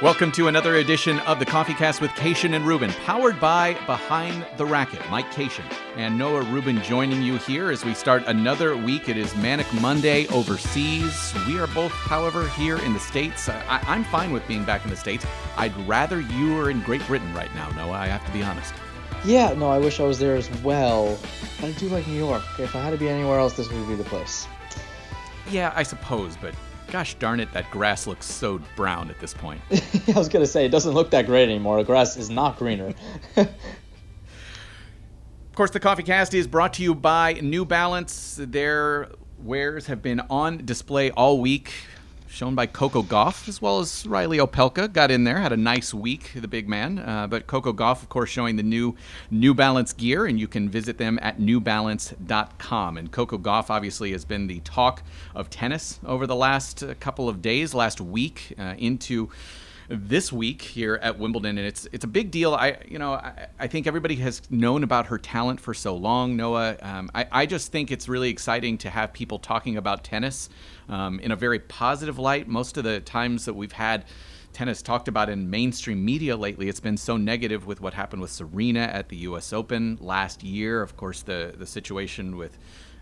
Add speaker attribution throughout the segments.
Speaker 1: Welcome to another edition of the Coffee Cast with Cation and Rubin, powered by Behind the Racquet. Mike Cation and Noah Rubin joining you here as we start another week. It is Manic Monday overseas. We are both, however, here in the States. I, am fine with being back in the States. I'd rather you were in Great Britain right now, Noah. I have to be honest.
Speaker 2: Yeah, no, I wish I was there as well. But I do like New York. If I had to be anywhere else, this would be the place.
Speaker 1: Yeah, I suppose, but Gosh darn it, that grass looks so brown at this point.
Speaker 2: I was going to say, it doesn't look that great anymore. The grass is not greener.
Speaker 1: of course, the Coffee Cast is brought to you by New Balance. Their wares have been on display all week shown by Coco Gauff, as well as Reilly Opelka. Got in there, had a nice week, the big man. Uh, but Coco Gauff, of course, showing the new New Balance gear, and you can visit them at newbalance.com. And Coco Gauff obviously has been the talk of tennis over the last uh, couple of days, last week, uh, into this week here at Wimbledon, and it's it's a big deal. I you know I, I think everybody has known about her talent for so long. Noah, um, I I just think it's really exciting to have people talking about tennis um, in a very positive light. Most of the times that we've had tennis talked about in mainstream media lately, it's been so negative with what happened with Serena at the U.S. Open last year. Of course, the the situation with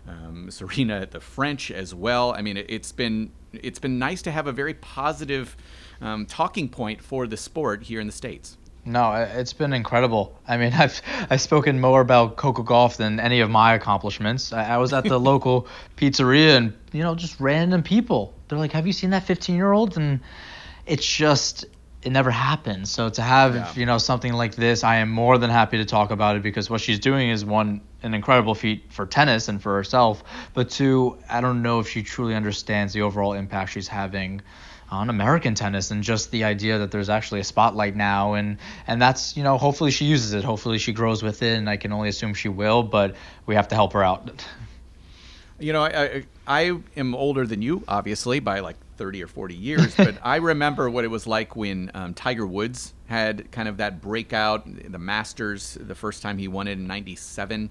Speaker 1: um, Serena at the French as well. I mean, it, has been it's been nice to have a very positive um, talking point for the sport here in the states.
Speaker 2: No, it's been incredible. I mean, I've I've spoken more about Coco Gauff than any of my accomplishments. I, I was at the local pizzeria and you know just random people. They're like, "Have you seen that 15 year old?" And it's just it never happens. So to have yeah. you know something like this, I am more than happy to talk about it because what she's doing is one an incredible feat for tennis and for herself, but two, I don't know if she truly understands the overall impact she's having on American tennis and just the idea that there's actually a spotlight now and and that's you know hopefully she uses it hopefully she grows with it and I can only assume she will but we have to help her out.
Speaker 1: You know I I, I am older than you obviously by like 30 or 40 years but I remember what it was like when um, Tiger Woods had kind of that breakout in the Masters the first time he won it in 97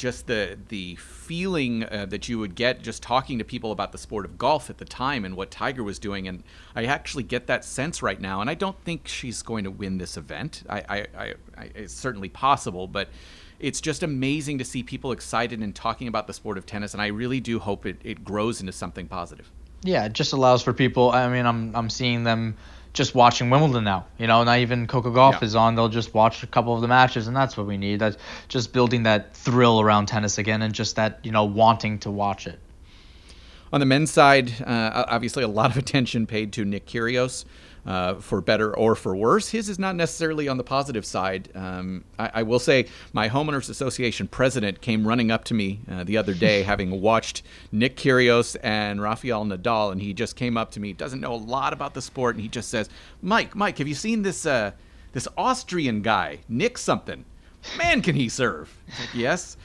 Speaker 1: just the the feeling uh, that you would get just talking to people about the sport of golf at the time and what Tiger was doing, and I actually get that sense right now. And I don't think she's going to win this event. I, I, I, I it's certainly possible, but it's just amazing to see people excited and talking about the sport of tennis, and I really do hope it, it grows into something positive.
Speaker 2: Yeah, it just allows for people. I mean, I'm I'm seeing them just watching Wimbledon now. You know, not even Coco Gauff yeah. is on. They'll just watch a couple of the matches, and that's what we need. That's just building that thrill around tennis again, and just that you know wanting to watch it.
Speaker 1: On the men's side, uh, obviously a lot of attention paid to Nick Kyrgios uh, for better or for worse. His is not necessarily on the positive side. Um, I, I, will say my homeowners association president came running up to me uh, the other day, having watched Nick Kyrgios and Rafael Nadal, and he just came up to me. Doesn't know a lot about the sport, and he just says, "Mike, Mike, have you seen this uh, this Austrian guy, Nick something? Man, can he serve?" Like, yes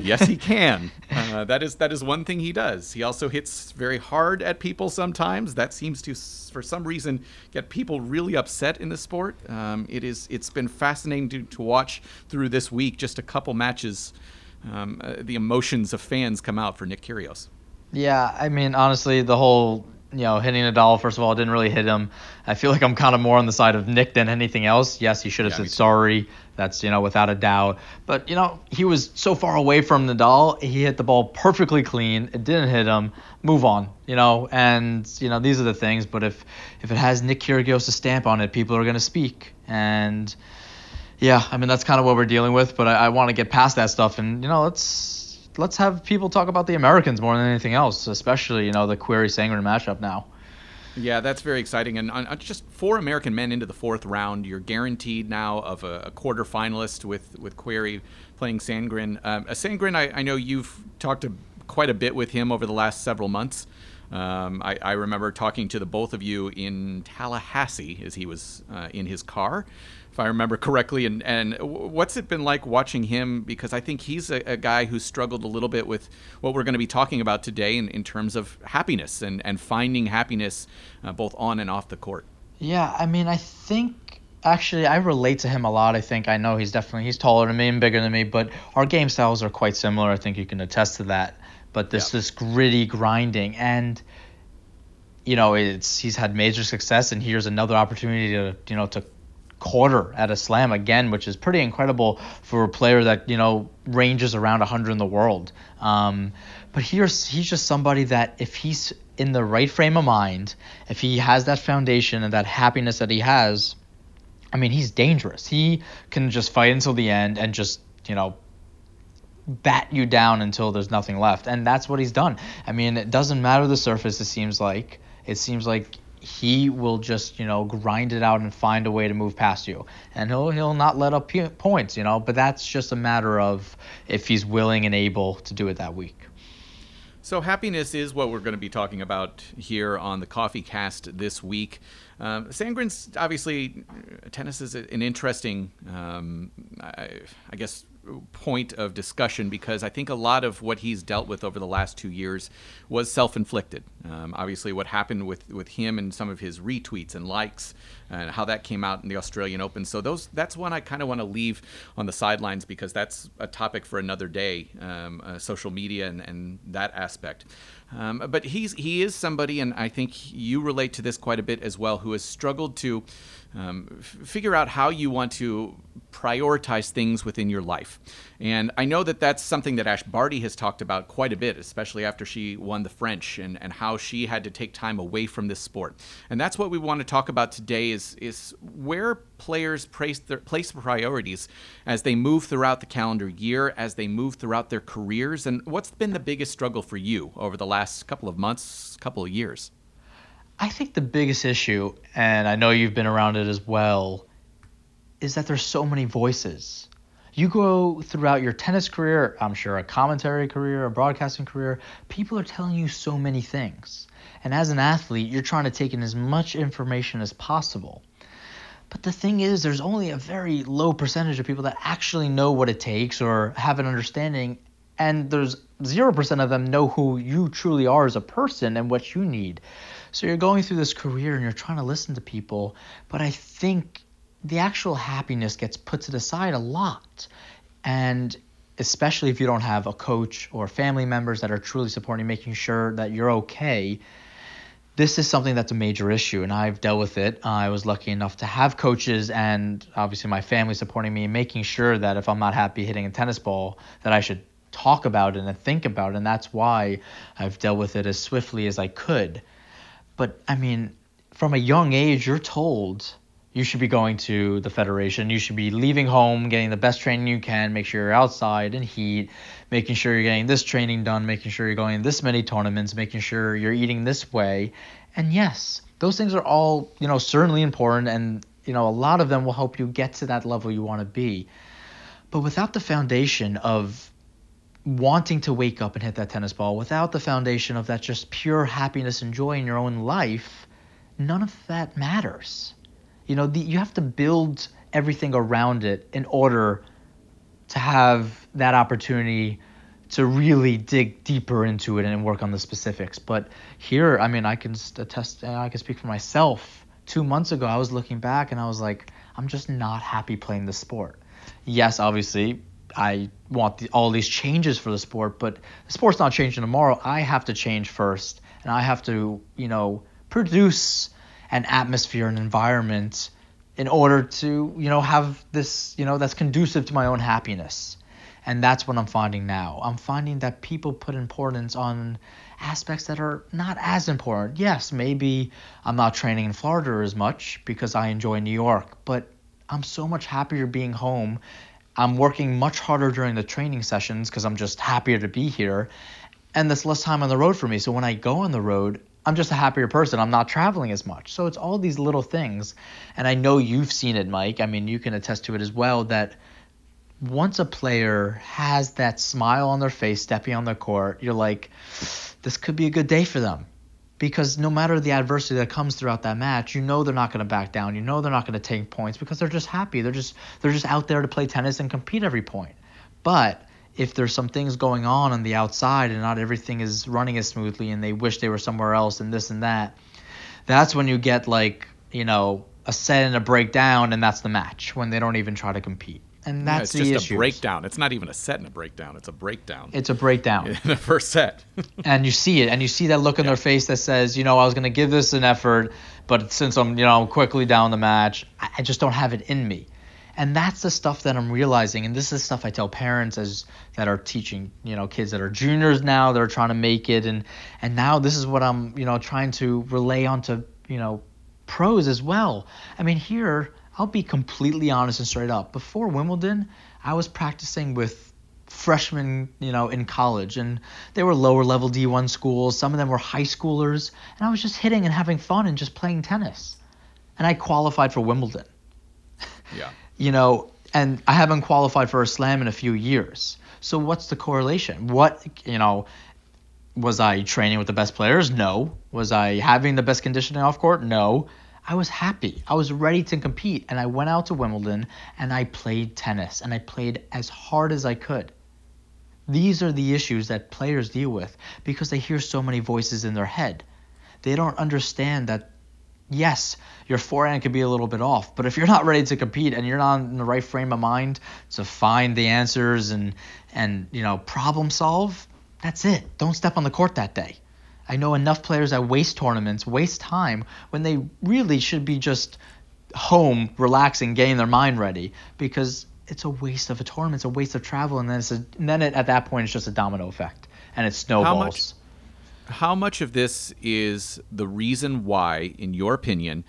Speaker 1: yes, he can. Uh, that is that is one thing he does. He also hits very hard at people sometimes. That seems to, for some reason, get people really upset in the sport. Um, it is. It's been fascinating to, to watch through this week. Just a couple matches, um, uh, the emotions of fans come out for Nick Kyrgios.
Speaker 2: Yeah, I mean, honestly, the whole you know, hitting Nadal, first of all, didn't really hit him. I feel like I'm kind of more on the side of Nick than anything else. Yes, he should have yeah, said sorry. That's, you know, without a doubt. But, you know, he was so far away from Nadal. He hit the ball perfectly clean. It didn't hit him. Move on, you know, and, you know, these are the things. But if, if it has Nick Kyrgios' stamp on it, people are going to speak. And, yeah, I mean, that's kind of what we're dealing with. But I, I want to get past that stuff. And, you know, let's let's have people talk about the Americans more than anything else, especially you know the Querrey Sandgren matchup now.
Speaker 1: Yeah, that's very exciting. And uh, just four American men into the fourth round, you're guaranteed now of a, a quarter finalist with with Querrey playing Sandgren. Um, uh, Sandgren, I, I know you've talked quite a bit with him over the last several months. Um, I, I, remember talking to the both of you in Tallahassee as he was uh, in his car if I remember correctly. And, and what's it been like watching him? Because I think he's a, a guy who struggled a little bit with what we're going to be talking about today in, in terms of happiness and, and finding happiness uh, both on and off the court.
Speaker 2: Yeah, I mean, I think actually I relate to him a lot. I think I know he's definitely he's taller than me and bigger than me, but our game styles are quite similar. I think you can attest to that. But this yeah. this gritty grinding and you know, it's he's had major success, and here's another opportunity to you know to quarter at a slam again, which is pretty incredible for a player that you know ranges around 100 in the world. Um, but here's he's just somebody that if he's in the right frame of mind, if he has that foundation and that happiness that he has, I mean, he's dangerous. He can just fight until the end and just you know bat you down until there's nothing left. And that's what he's done. I mean, it doesn't matter the surface, it seems like. It seems like he will just, you know, grind it out and find a way to move past you. And he'll he'll not let up points, you know, but that's just a matter of if he's willing and able to do it that week.
Speaker 1: So happiness is what we're going to be talking about here on the Coffee Cast this week. Um, Sandgren's obviously tennis is an interesting, um, I, I guess, point of discussion because I think a lot of what he's dealt with over the last two years was self-inflicted. Um, obviously, what happened with, with him and some of his retweets and likes, and how that came out in the Australian Open. So those that's one I kind of want to leave on the sidelines because that's a topic for another day. Um, uh, social media and, and that aspect. Um, but he's he is somebody, and I think you relate to this quite a bit as well, who has struggled to um, figure out how you want to prioritize things within your life. And I know that that's something that Ash Barty has talked about quite a bit, especially after she won the French and, and how she had to take time away from this sport. And that's what we want to talk about today is, is where players place their, place priorities as they move throughout the calendar year, as they move throughout their careers. And what's been the biggest struggle for you over the last couple of months, couple of years?
Speaker 2: I think the biggest issue, and I know you've been around it as well, is that there's so many voices. You go throughout your tennis career, I'm sure a commentary career, a broadcasting career, people are telling you so many things. And as an athlete, you're trying to take in as much information as possible. But the thing is, there's only a very low percentage of people that actually know what it takes or have an understanding, and there's 0% of them know who you truly are as a person and what you need. So you're going through this career and you're trying to listen to people, but I think the actual happiness gets put to the side a lot. And especially if you don't have a coach or family members that are truly supporting, making sure that you're okay. This is something that's a major issue, and I've dealt with it. I was lucky enough to have coaches and obviously my family supporting me, making sure that if I'm not happy hitting a tennis ball, that I should talk about it and think about it. And that's why I've dealt with it as swiftly as I could. But I mean, from a young age, you're told you should be going to the federation. You should be leaving home, getting the best training you can, make sure you're outside in heat, making sure you're getting this training done, making sure you're going this many tournaments, making sure you're eating this way. And yes, those things are all, you know, certainly important and, you know, a lot of them will help you get to that level you want to be. But without the foundation of wanting to wake up and hit that tennis ball, without the foundation of that just pure happiness and joy in your own life, none of that matters. You know, the, you have to build everything around it in order to have that opportunity to really dig deeper into it and work on the specifics. But here, I mean, I can attest, uh, I can speak for myself. Two months ago, I was looking back and I was like, I'm just not happy playing the sport. Yes, obviously, I want the, all these changes for the sport, but the sport's not changing tomorrow. I have to change first, and I have to, you know, produce an atmosphere, an environment in order to, you know, have this, you know, that's conducive to my own happiness. And that's what I'm finding now. I'm finding that people put importance on aspects that are not as important. Yes, maybe I'm not training in Florida as much because I enjoy New York, but I'm so much happier being home. I'm working much harder during the training sessions because I'm just happier to be here. And there's less time on the road for me. So when I go on the road, I'm just a happier person. I'm not traveling as much. So it's all these little things. And I know you've seen it, Mike. I mean, you can attest to it as well that once a player has that smile on their face stepping on the court, you're like, this could be a good day for them. Because no matter the adversity that comes throughout that match, you know they're not going to back down. You know they're not going to take points because they're just happy. They're just they're just out there to play tennis and compete every point. But if there's some things going on on the outside and not everything is running as smoothly and they wish they were somewhere else and this and that, that's when you get like, you know, a set and a breakdown and that's the match when they don't even try to compete. And that's
Speaker 1: yeah, it's
Speaker 2: the
Speaker 1: just
Speaker 2: issue.
Speaker 1: a breakdown. It's not even a set and a breakdown. It's a breakdown.
Speaker 2: It's a breakdown.
Speaker 1: in the first set.
Speaker 2: and you see it, and you see that look in their face that says, you know, I was going to give this an effort, but since I'm, you know, I'm quickly down the match, I, I just don't have it in me. And that's the stuff that I'm realizing, and this is stuff I tell parents as that are teaching, you know, kids that are juniors now, that are trying to make it, and and now this is what I'm, you know, trying to relay onto, you know, pros as well. I mean, here I'll be completely honest and straight up. Before Wimbledon, I was practicing with freshmen, you know, in college, and they were lower level D1 schools. Some of them were high schoolers, and I was just hitting and having fun and just playing tennis. And I qualified for Wimbledon.
Speaker 1: yeah.
Speaker 2: You know, and I haven't qualified for a slam in a few years. So what's the correlation? What, you know, was I training with the best players? No. Was I having the best conditioning off court? No. I was happy. I was ready to compete. And I went out to Wimbledon and I played tennis and I played as hard as I could. These are the issues that players deal with because they hear so many voices in their head. They don't understand that, yes, your forehand could be a little bit off, but if you're not ready to compete and you're not in the right frame of mind to find the answers and, and you know, problem solve, that's it. Don't step on the court that day. I know enough players that waste tournaments, waste time when they really should be just home, relaxing, getting their mind ready because it's a waste of a tournament. It's a waste of travel, and then it's a, and then it, at that point it's just a domino effect, and it snowballs.
Speaker 1: How much, how much of this is the reason why, in your opinion,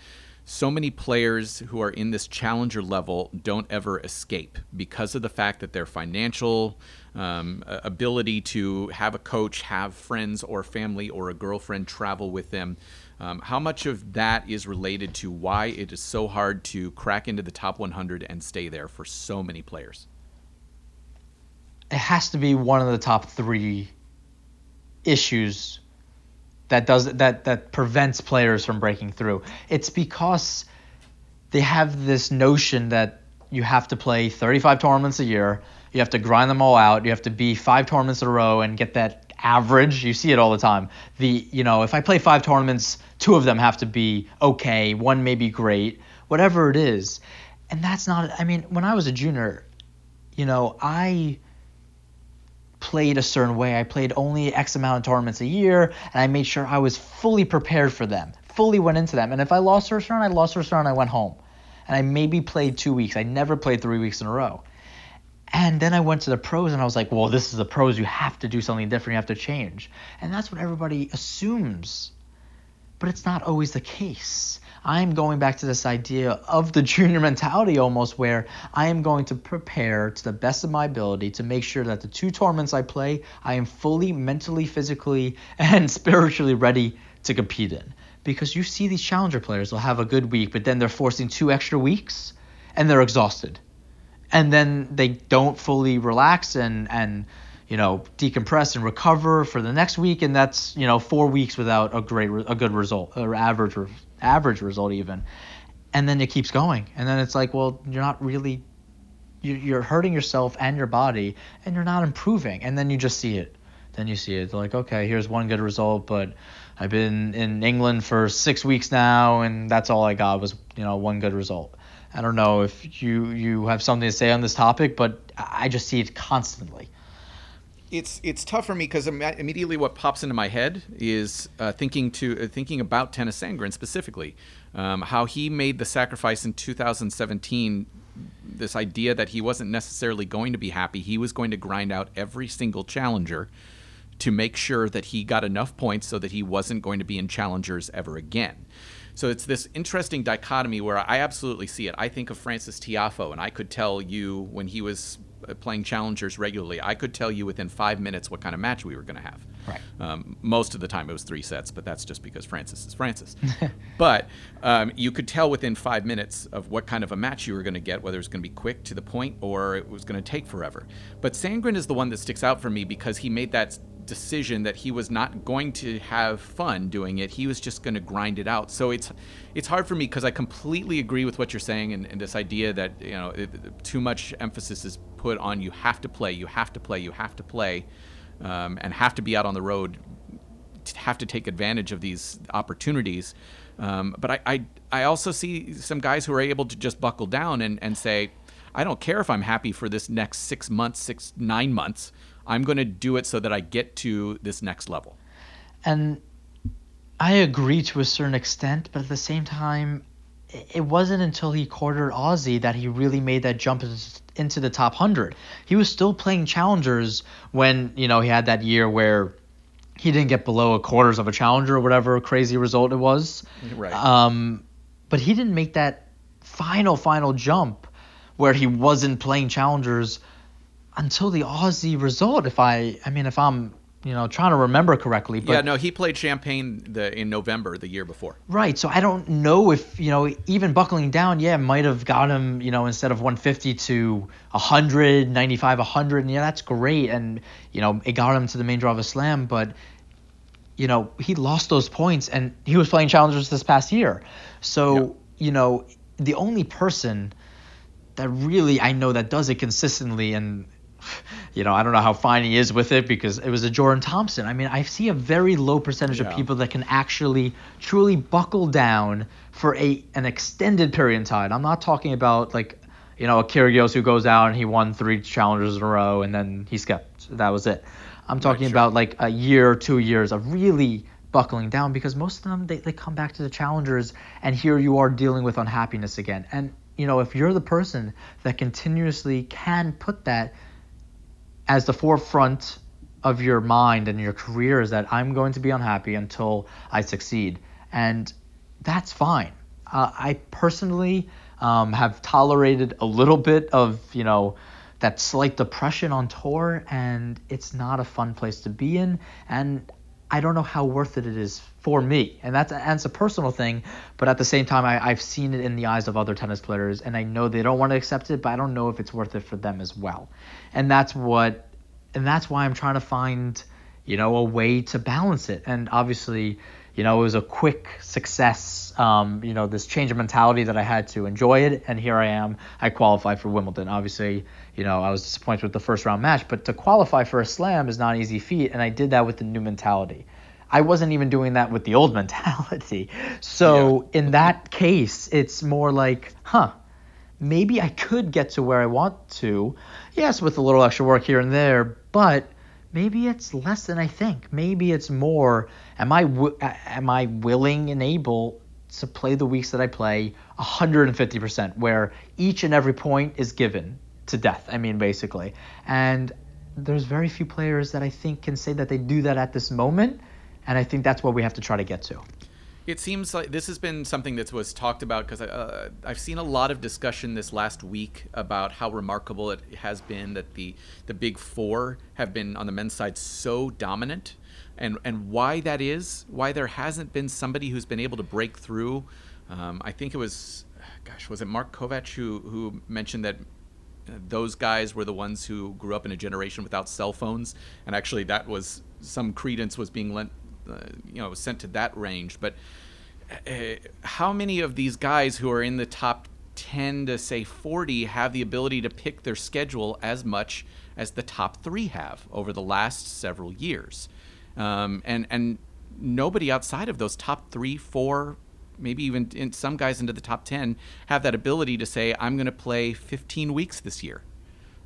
Speaker 1: so many players who are in this challenger level don't ever escape because of the fact that their financial um, ability to have a coach, have friends or family or a girlfriend travel with them. Um, how much of that is related to why it is so hard to crack into the top 100 and stay there for so many players?
Speaker 2: It has to be one of the top three issues that does that that prevents players from breaking through. It's because they have this notion that you have to play 35 tournaments a year, you have to grind them all out, you have to be five tournaments in a row and get that average. You see it all the time. The you know, if I play five tournaments, two of them have to be okay, one may be great, whatever it is. And that's not I mean, when I was a junior, you know, I played a certain way. I played only X amount of tournaments a year, and I made sure I was fully prepared for them, fully went into them. And if I lost first round, I lost first round, I went home. And I maybe played two weeks. I never played three weeks in a row. And then I went to the pros and I was like, well, this is the pros. You have to do something different. You have to change. And that's what everybody assumes. But it's not always the case. I'm going back to this idea of the junior mentality almost, where I am going to prepare to the best of my ability to make sure that the two tournaments I play, I am fully mentally, physically, and spiritually ready to compete in. Because you see these challenger players, they'll have a good week, but then they're forcing two extra weeks and they're exhausted. And then they don't fully relax and, and you know, decompress and recover for the next week, and that's you know four weeks without a great, a good result or average, average result even, and then it keeps going, and then it's like, well, you're not really, you're hurting yourself and your body, and you're not improving, and then you just see it, then you see it, They're like, okay, here's one good result, but I've been in England for six weeks now, and that's all I got was you know one good result. I don't know if you you have something to say on this topic, but I just see it constantly
Speaker 1: it's it's tough for me because immediately what pops into my head is uh, thinking to uh, thinking about Tennys Sandgren specifically, um, how he made the sacrifice in 2017. This idea that he wasn't necessarily going to be happy, he was going to grind out every single challenger to make sure that he got enough points so that he wasn't going to be in challengers ever again. So it's this interesting dichotomy where I absolutely see it. I think of Frances Tiafoe, and I could tell you when he was uh, playing challengers regularly, I could tell you within five minutes what kind of match we were going to have.
Speaker 2: Right.
Speaker 1: Um, most of the time it was three sets, but that's just because Frances is Frances. but um, you could tell within five minutes of what kind of a match you were going to get, whether it was going to be quick to the point or it was going to take forever. But Sandgren is the one that sticks out for me because he made that decision that he was not going to have fun doing it. He was just going to grind it out. So it's it's hard for me because I completely agree with what you're saying and, and this idea that you know it, too much emphasis is put on you have to play, you have to play, you have to play, um, and have to be out on the road, have to take advantage of these opportunities. Um, but I, I I also see some guys who are able to just buckle down and, and say, I don't care if I'm happy for this next six months, six nine months. I'm going to do it so that I get to this next level.
Speaker 2: And I agree to a certain extent, but at the same time, it wasn't until he quartered Aussie that he really made that jump into the top 100. He was still playing challengers when, you know, he had that year where he didn't get below a quarters of a challenger or whatever crazy result it was.
Speaker 1: Right.
Speaker 2: Um, but he didn't make that final, final jump where he wasn't playing challengers until the Aussie result. If I, I mean, if I'm you know, trying to remember correctly. But
Speaker 1: yeah, no, he played Champaign the in November the year before.
Speaker 2: Right. So I don't know if you know even buckling down, yeah, might have got him, you know, instead of 150 to 100, 95, 100, and yeah, that's great, and you know, it got him to the main draw of a slam, but you know, he lost those points, and he was playing challengers this past year. So yep. you know, the only person that really I know that does it consistently and you know, I don't know how fine he is with it because it was a Jordan Thompson. I mean, I see a very low percentage yeah. of people that can actually truly buckle down for a an extended period of time. I'm not talking about like, you know, a Kyrgios who goes out and he won three challengers in a row and then he skipped. That was it. I'm talking sure. about like a year, or two years of really buckling down because most of them they, they come back to the challengers and here you are dealing with unhappiness again. And you know, if you're the person that continuously can put that as the forefront of your mind and your career is that I'm going to be unhappy until I succeed. And that's fine. Uh, I personally um, have tolerated a little bit of, you know, that slight depression on tour, and it's not a fun place to be in. And I don't know how worth it it is for me. And that's, and that's a personal thing, but at the same time, I, I've seen it in the eyes of other tennis players, and I know they don't want to accept it, but I don't know if it's worth it for them as well. And that's what, and that's why I'm trying to find, you know, a way to balance it. And obviously, you know, it was a quick success, um, you know, this change of mentality that I had to enjoy it. And here I am. I qualified for Wimbledon. Obviously, you know, I was disappointed with the first round match, but to qualify for a slam is not an easy feat. And I did that with the new mentality. I wasn't even doing that with the old mentality. So yeah. in that case, it's more like, huh, maybe I could get to where I want to. Yes, with a little extra work here and there, but maybe it's less than I think. Maybe it's more. Am I w- am I willing and able to play the weeks that I play 150%, where each and every point is given to death? I mean, basically. And there's very few players that I think can say that they do that at this moment and I think that's what we have to try to get to.
Speaker 1: It seems like this has been something that was talked about because uh, I've seen a lot of discussion this last week about how remarkable it has been that the the big four have been on the men's side so dominant, and and why that is, why there hasn't been somebody who's been able to break through. Um, I think it was, gosh, was it Mark Kovac who who mentioned that those guys were the ones who grew up in a generation without cell phones, and actually that was some credence was being lent uh, you know sent to that range. But uh, how many of these guys who are in the top 10 to say 40 have the ability to pick their schedule as much as the top three have over the last several years? Um, and and nobody outside of those top three, four, maybe even in some guys into the top 10 have that ability to say, I'm going to play 15 weeks this year.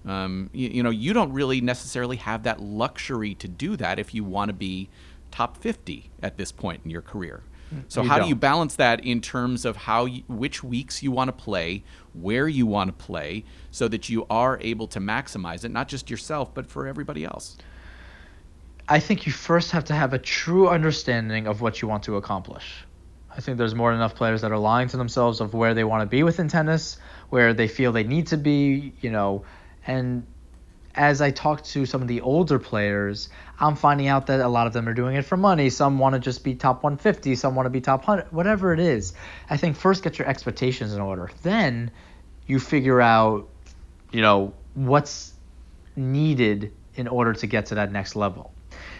Speaker 1: Um, you, you, know, you don't really necessarily have that luxury to do that if you want to be top 50 at this point in your career. Mm, so you how don't. do you balance that in terms of how you, which weeks you want to play, where you want to play, so that you are able to maximize it, not just yourself, but for everybody else?
Speaker 2: I think you first have to have a true understanding of what you want to accomplish. I think there's more than enough players that are lying to themselves of where they want to be within tennis, where they feel they need to be, you know, and as I talk to some of the older players, I'm finding out that a lot of them are doing it for money. Some want to just be top 150, some want to be top 100, whatever it is. I think first get your expectations in order. Then you figure out, you know, what's needed in order to get to that next level.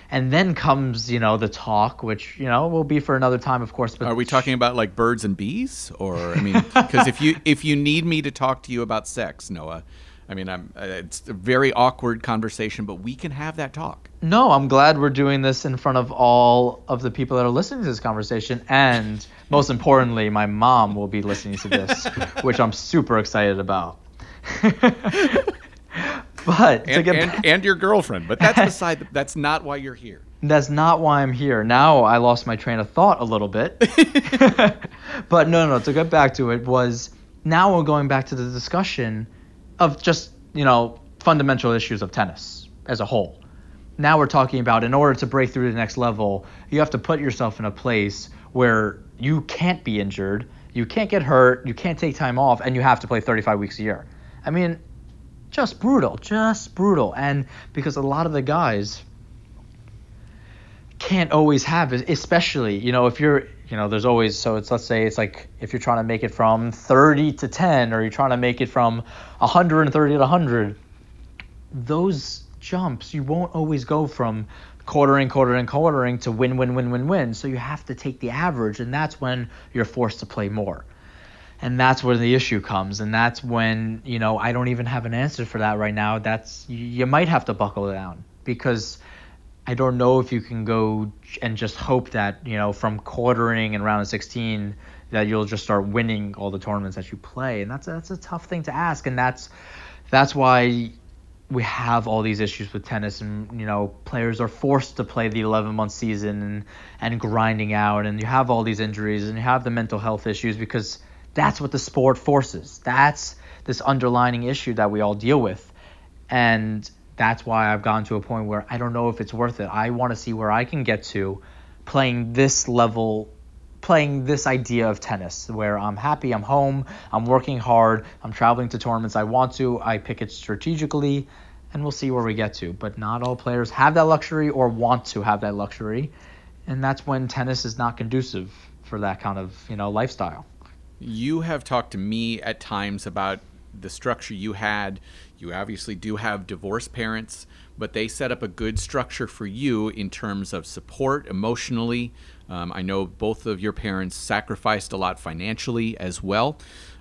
Speaker 2: And then comes, you know, the talk, which you know will be for another time, of course.
Speaker 1: But are we talking about like birds and bees, or I mean, because if you if you need me to talk to you about sex, Noah, I mean, I'm, it's a very awkward conversation, but we can have that talk.
Speaker 2: No, I'm glad we're doing this in front of all of the people that are listening to this conversation. And most importantly, my mom will be listening to this, which I'm super excited about. but
Speaker 1: and, and, and, your girlfriend. But that's beside. The, that's not why you're here.
Speaker 2: That's not why I'm here. Now I lost my train of thought a little bit. but no, no. To get back to it was now we're going back to the discussion of just you know fundamental issues of tennis as a whole. Now we're talking about in order to break through to the next level, you have to put yourself in a place where you can't be injured, you can't get hurt, you can't take time off, and you have to play 35 weeks a year. I mean, just brutal, just brutal. And because a lot of the guys can't always have it, especially, you know, if you're, you know, there's always, so it's, let's say it's like if you're trying to make it from 30 to 10 or you're trying to make it from 130 to 100, those jumps, you won't always go from quartering, quartering, quartering to win, win, win, win, win. So you have to take the average, and that's when you're forced to play more. And that's where the issue comes, and that's when you know I don't even have an answer for that right now. That's you might have to buckle down. Because I don't know if you can go and just hope that you know from quartering and round of 16 that you'll just start winning all the tournaments that you play, and that's that's a tough thing to ask, and that's that's why we have all these issues with tennis. And you know players are forced to play the 11 month season and and grinding out. And you have all these injuries and you have the mental health issues because that's what the sport forces that's this underlining issue that we all deal with and that's why I've gotten to a point where I don't know if it's worth it I want to see where I can get to playing this level playing this idea of tennis where I'm happy, I'm home, I'm working hard, I'm traveling to tournaments I want to, I pick it strategically, and we'll see where we get to. But not all players have that luxury or want to have that luxury, and that's when tennis is not conducive for that kind of, you know, lifestyle.
Speaker 1: You have talked to me at times about the structure you had. You obviously do have divorced parents, but they set up a good structure for you in terms of support emotionally, um, I know both of your parents sacrificed a lot financially as well.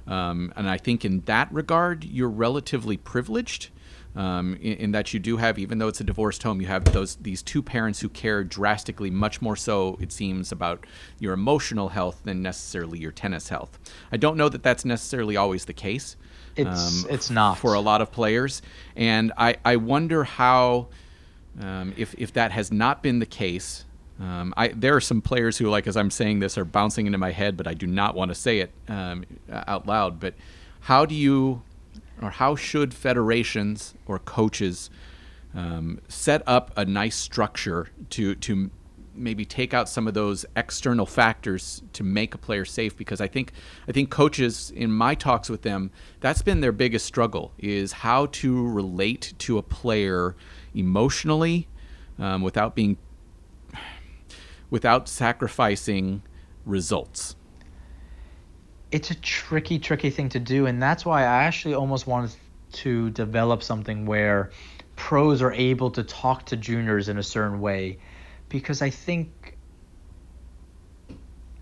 Speaker 1: Um, and I think in that regard, you're relatively privileged. Um, in, in, that you do have, even though it's a divorced home, you have those these two parents who care drastically, much more so it seems about your emotional health than necessarily your tennis health. I don't know that that's necessarily always the case.
Speaker 2: It's um, it's not
Speaker 1: for a lot of players, and I I wonder how um, if if that has not been the case, um, I, there are some players who, like as I'm saying this, are bouncing into my head, but I do not want to say it um, out loud. But how do you, or how should federations or coaches um, set up a nice structure to to maybe take out some of those external factors to make a player safe? Because I think I think coaches, in my talks with them, that's been their biggest struggle: is how to relate to a player emotionally um, without being without sacrificing results?
Speaker 2: It's a tricky, tricky thing to do, and that's why I actually almost wanted to develop something where pros are able to talk to juniors in a certain way, because I think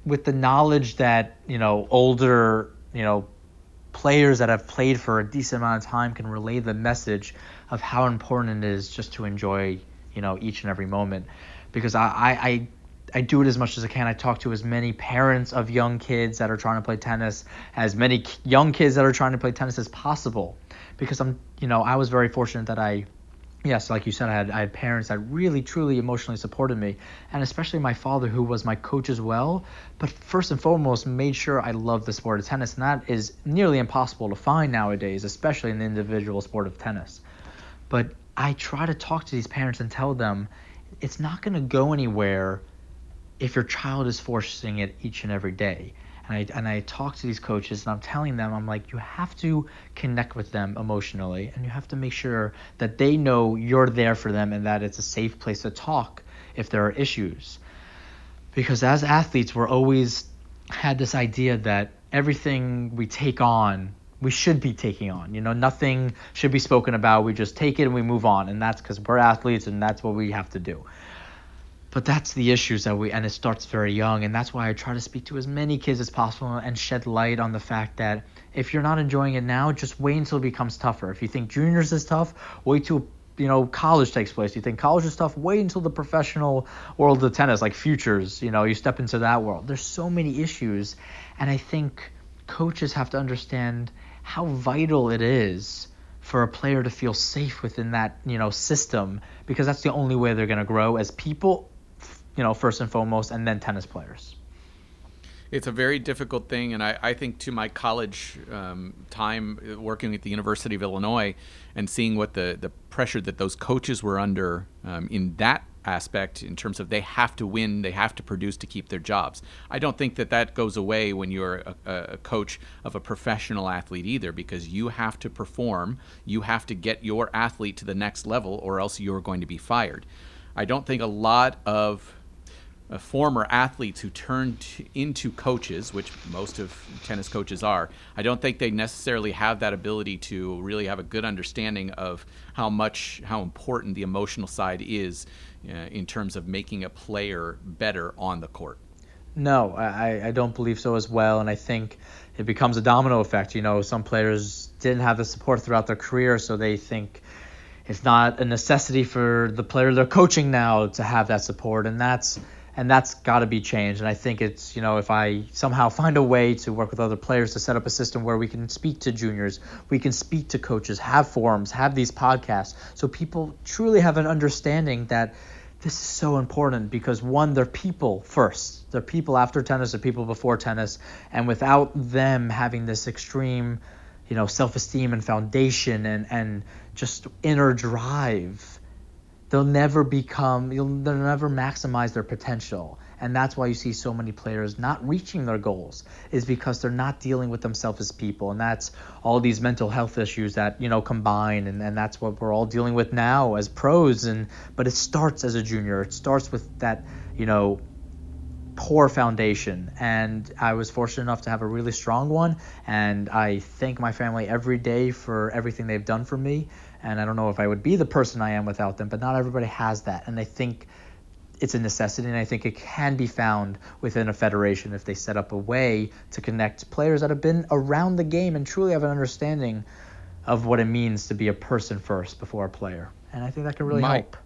Speaker 2: with the knowledge that you know older you know players that have played for a decent amount of time can relay the message of how important it is just to enjoy you know each and every moment. Because I, I, I I do it as much as I can. I talk to as many parents of young kids that are trying to play tennis, as many young kids that are trying to play tennis as possible, because I'm, you know, I was very fortunate that I, yes, like you said, I had I had parents that really truly emotionally supported me, and especially my father who was my coach as well. But first and foremost, made sure I loved the sport of tennis, and that is nearly impossible to find nowadays, especially in the individual sport of tennis. But I try to talk to these parents and tell them it's not going to go anywhere if your child is forcing it each and every day. And I, and I talk to these coaches and I'm telling them, I'm like, you have to connect with them emotionally and you have to make sure that they know you're there for them and that it's a safe place to talk if there are issues. Because as athletes, we're always had this idea that everything we take on, we should be taking on. You know, nothing should be spoken about. We just take it and we move on. And that's because we're athletes and that's what we have to do but that's the issues that we and it starts very young and that's why i try to speak to as many kids as possible and shed light on the fact that if you're not enjoying it now just wait until it becomes tougher. If you think juniors is tough wait till you know college takes place. You think college is tough wait until the professional world of tennis like futures you know you step into that world. There's so many issues and i think coaches have to understand how vital it is for a player to feel safe within that you know system because that's the only way they're going to grow as people you know first and foremost and then tennis players
Speaker 1: it's a very difficult thing and i, I think to my college um, time uh, working at the university of illinois and seeing what the, the pressure that those coaches were under um, in that aspect in terms of they have to win, they have to produce to keep their jobs. I don't think that that goes away when you're a, a, coach of a professional athlete either, because you have to perform, you have to get your athlete to the next level, or else you're going to be fired. I don't think a lot of uh, former athletes who turned into coaches, which most of tennis coaches are, I don't think they necessarily have that ability to really have a good understanding of how much, how important the emotional side is uh, in terms of making a player better on the court.
Speaker 2: No, I, I don't believe so as well. And I think it becomes a domino effect. You know, some players didn't have the support throughout their career, so they think it's not a necessity for the player they're coaching now to have that support. And that's and that's got to be changed. And I think it's you know if I somehow find a way to work with other players to set up a system where we can speak to juniors, we can speak to coaches, have forums, have these podcasts, so people truly have an understanding that this is so important because one, they're people first. They're people after tennis, they're people before tennis, and without them having this extreme, you know, self-esteem and foundation and and just inner drive they'll never become they'll never maximize their potential. And that's why you see so many players not reaching their goals is because they're not dealing with themselves as people. And that's all these mental health issues that you know combine. And, and that's what we're all dealing with now as pros. And but it starts as a junior. It starts with that you know poor foundation. And i was fortunate enough to have a really strong one. And i thank my family every day for everything they've done for me and I don't know if I would be the person I am without them, but not everybody has that. And I think it's a necessity, and I think it can be found within a federation if they set up a way to connect players that have been around the game and truly have an understanding of what it means to be a person first before a player. And I think that can really
Speaker 1: my,
Speaker 2: help.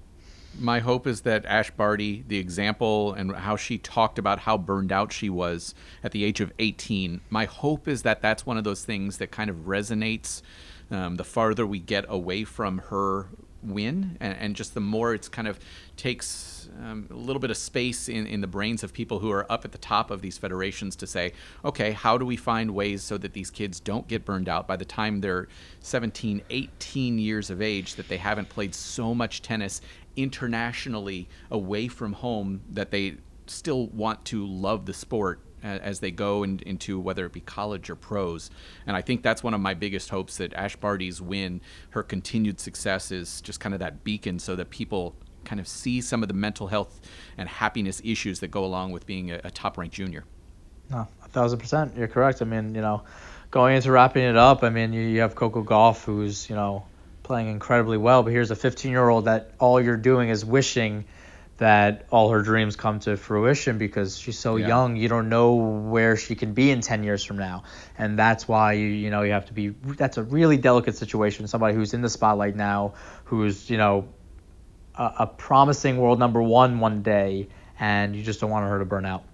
Speaker 1: My hope is that Ash Barty, the example and how she talked about how burned out she was at the age of 18, my hope is that that's one of those things that kind of resonates um, the farther we get away from her win and, and just the more it's kind of takes um, a little bit of space in, in the brains of people who are up at the top of these federations to say okay how do we find ways so that these kids don't get burned out? By the time they're 17 18 years of age that they haven't played so much tennis internationally away from home that they still want to love the sport as they go in, into whether it be college or pros. And I think that's one of my biggest hopes that Ash Barty's win, her continued success, is just kind of that beacon so that people kind of see some of the mental health and happiness issues that go along with being a, a top ranked junior.
Speaker 2: No, a thousand percent. You're correct. I mean, you know, going into wrapping it up, I mean, you, you have Coco Gauff, who's, you know, playing incredibly well, but here's a 15 year old that all you're doing is wishing that all her dreams come to fruition because she's so yeah. young. You don't know where she can be in 10 years from now. And that's why you you know you have to be that's a really delicate situation. Somebody who's in the spotlight now, who's, you know, a, a promising world number 1 one day and you just don't want her to burn out.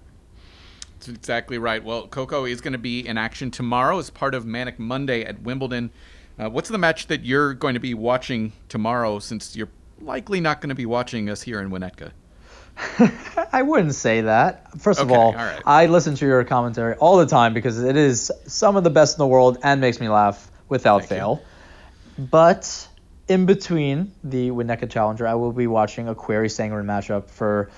Speaker 1: That's exactly right. Well, Coco is going to be in action tomorrow as part of Manic Monday at Wimbledon. Uh, what's the match that you're going to be watching tomorrow since you're likely not going to be watching us here in Winnetka.
Speaker 2: I wouldn't say that. First okay, of all, all right. I listen to your commentary all the time because it is some of the best in the world and makes me laugh without Thank fail. You. But in between the Winnetka Challenger, I will be watching a Querrey Sandgren matchup for,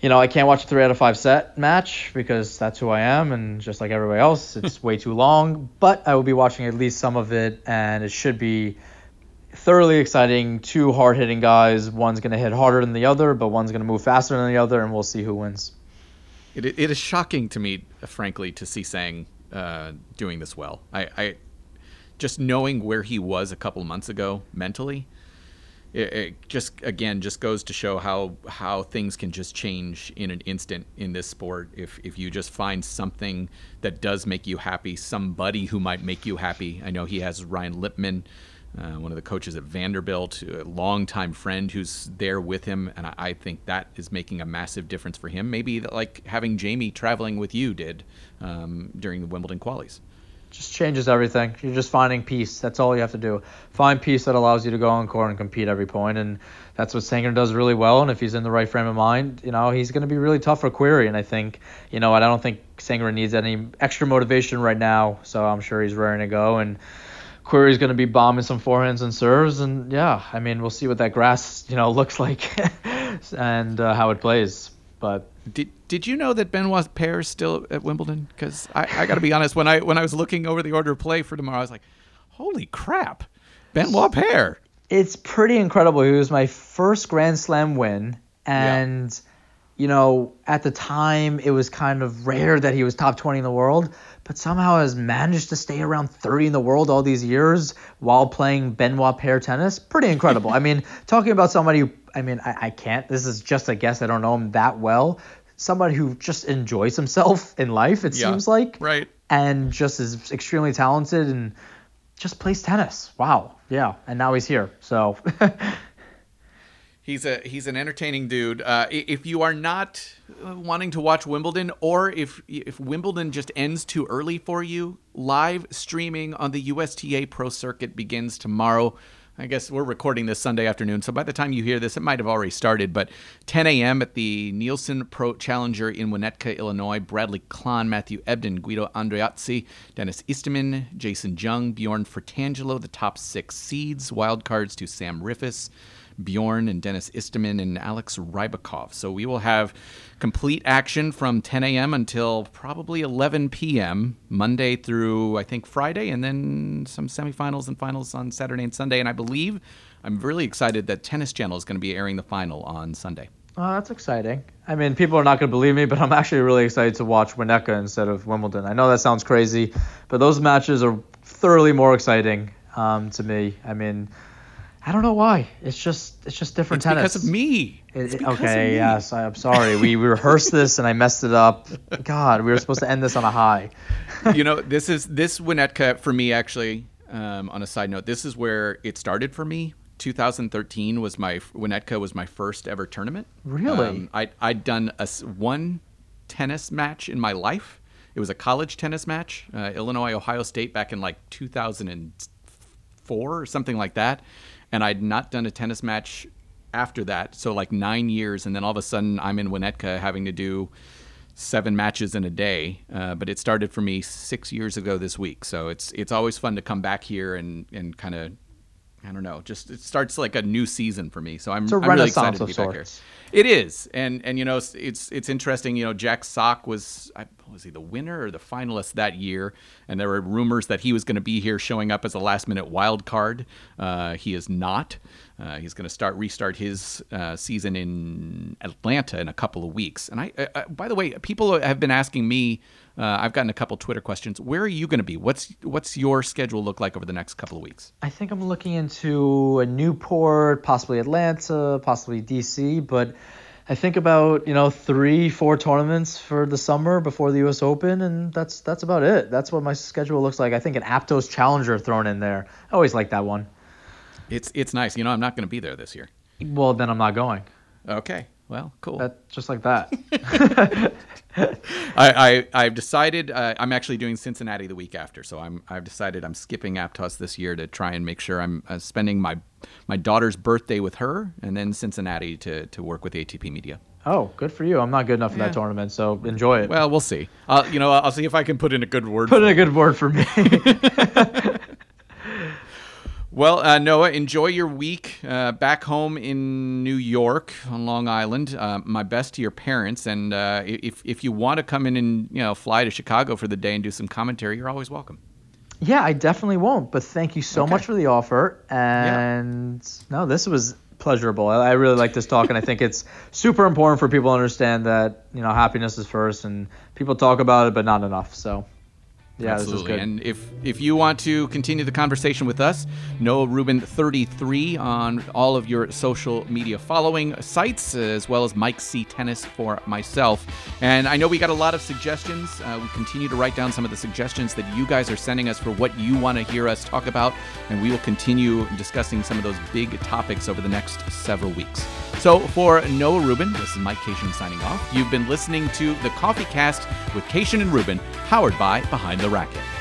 Speaker 2: you know, I can't watch a three out of five set match because that's who I am, and just like everybody else, it's way too long. But I will be watching at least some of it, and it should be thoroughly exciting. Two hard hitting guys. One's going to hit harder than the other, but one's going to move faster than the other, and we'll see who wins.
Speaker 1: It, it is shocking to me, frankly, to see Sang uh, doing this well. I, I, just knowing where he was a couple months ago mentally. It, it, just again just goes to show how how things can just change in an instant in this sport if if you just find something that does make you happy somebody who might make you happy i know he has ryan lipman uh, one of the coaches at Vanderbilt, a longtime friend who's there with him, and I, I, think that is making a massive difference for him. Maybe like having Jamie traveling with you did um, during the Wimbledon qualies.
Speaker 2: just changes everything. You're just finding peace. That's all you have to do. Find peace that allows you to go on court and compete every point. and that's what Sandgren does really well. And if he's in the right frame of mind, you know, he's going to be really tough for Querrey. And I think, you know, I don't think Sandgren needs any extra motivation right now, so I'm sure he's raring to go. And Querrey's going to be bombing some forehands and serves, and yeah, I mean, we'll see what that grass, you know, looks like and uh, how it plays. But
Speaker 1: did did you know that Benoit Paire is still at Wimbledon? Because I, I got to be honest, when I when I was looking over the order of play for tomorrow, I was like, holy crap, Benoit Paire.
Speaker 2: It's pretty incredible. He was my first Grand Slam win, and. Yeah you know, at the time it was kind of rare that he was top 20 in the world, but somehow has managed to stay around 30 in the world all these years while playing Benoit Paire tennis. Pretty incredible. I mean, talking about somebody who, I mean, I, I can't, this is just a guess, I don't know him that well. Somebody who just enjoys himself in life, it yeah, seems like.
Speaker 1: Right.
Speaker 2: And just is extremely talented and just plays tennis. Wow. Yeah. And now he's here. So.
Speaker 1: He's a he's an entertaining dude. Uh, if you are not uh, wanting to watch Wimbledon, or if if Wimbledon just ends too early for you, live streaming on the USTA Pro Circuit begins tomorrow. I guess we're recording this Sunday afternoon, so by the time you hear this, it might have already started. But 10 a.m. at the Nielsen Pro Challenger in Winnetka, Illinois. Bradley Klahn, Matthew Ebden, Guido Andreozzi, Denis Istomin, Jason Jung, Bjorn Fratangelo, the top six seeds. Wildcards to Sam Riffice. Bjorn and Denis Istomin and Alex Rybakov. So we will have complete action from 10 a.m. until probably 11 p.m. Monday through I think Friday, and then some semifinals and finals on Saturday and Sunday. And I believe I'm really excited that Tennis Channel is going to be airing the final on Sunday.
Speaker 2: Oh, that's exciting. I mean, people are not going to believe me, but I'm actually really excited to watch Winnetka instead of Wimbledon. I know that sounds crazy, but those matches are thoroughly more exciting um, to me. I mean, I don't know why. It's just it's just different
Speaker 1: it's
Speaker 2: tennis.
Speaker 1: Because of me.
Speaker 2: It, okay, yes, I, am sorry. We, we rehearsed this and I messed it up. God, we were supposed to end this on a high.
Speaker 1: you know, this is this Winnetka for me actually. Um, on a side note, this is where it started for me. 2013 was my Winnetka was my first ever tournament.
Speaker 2: Really? Um,
Speaker 1: I I'd done a one tennis match in my life. It was a college tennis match, uh, Illinois Ohio State back in like 2004 or something like that and I'd not done a tennis match after that. So like nine years, and then all of a sudden I'm in Winnetka having to do seven matches in a day. Uh, but it started for me six years ago this week, so it's it's always fun to come back here and and kind of. I don't know. Just it starts like a new season for me, so I'm, I'm really excited to be back here. It is, and and you know it's it's interesting. You know, Jack Sock was was he the winner or the finalist that year, and there were rumors that he was going to be here, showing up as a last minute wild card. Uh, he is not. Uh, he's going to start restart his uh, season in Atlanta in a couple of weeks. And I, I by the way, people have been asking me. Uh, I've gotten a couple Twitter questions. Where are you going to be? What's what's your schedule look like over the next couple of weeks?
Speaker 2: I think I'm looking into a Newport, possibly Atlanta, possibly DC, but I think about you know three, four tournaments for the summer before the U.S. Open, and that's that's about it. That's what my schedule looks like. I think an Aptos Challenger thrown in there. I always like that one.
Speaker 1: It's it's nice. You know, I'm not going to be there this year.
Speaker 2: Well, then I'm not going.
Speaker 1: Okay. Well, cool.
Speaker 2: That, just like that.
Speaker 1: I, I have decided uh, I'm actually doing Cincinnati the week after, so I'm I've decided I'm skipping Aptos this year to try and make sure I'm uh, spending my my daughter's birthday with her, and then Cincinnati to to work with ATP Media.
Speaker 2: Oh, good for you. I'm not good enough for yeah. that tournament, so enjoy it.
Speaker 1: Well, we'll see. Uh, you know, I'll see if I can put in a good word.
Speaker 2: Put in a good word for me.
Speaker 1: Well, uh, Noah, enjoy your week uh, back home in New York on Long Island. Uh, my best to your parents, and uh, if if you want to come in and you know fly to Chicago for the day and do some commentary, you're always welcome.
Speaker 2: Yeah, I definitely won't. But thank you so okay. much for the offer. And yeah. no, this was pleasurable. I, I really like this talk, and I think it's super important for people to understand that you know happiness is first, and people talk about it, but not enough. So yeah,
Speaker 1: absolutely. And if if you want to continue the conversation with us, Noah Rubin 33 on all of your social media following sites, as well as Mike C Tennis for myself. And I know we got a lot of suggestions. Uh, we continue to write down some of the suggestions that you guys are sending us for what you want to hear us talk about, and we will continue discussing some of those big topics over the next several weeks. So for Noah Rubin, this is Mike Cation signing off. You've been listening to the Coffee Cast with Cation and Rubin, powered by Behind the Racquet.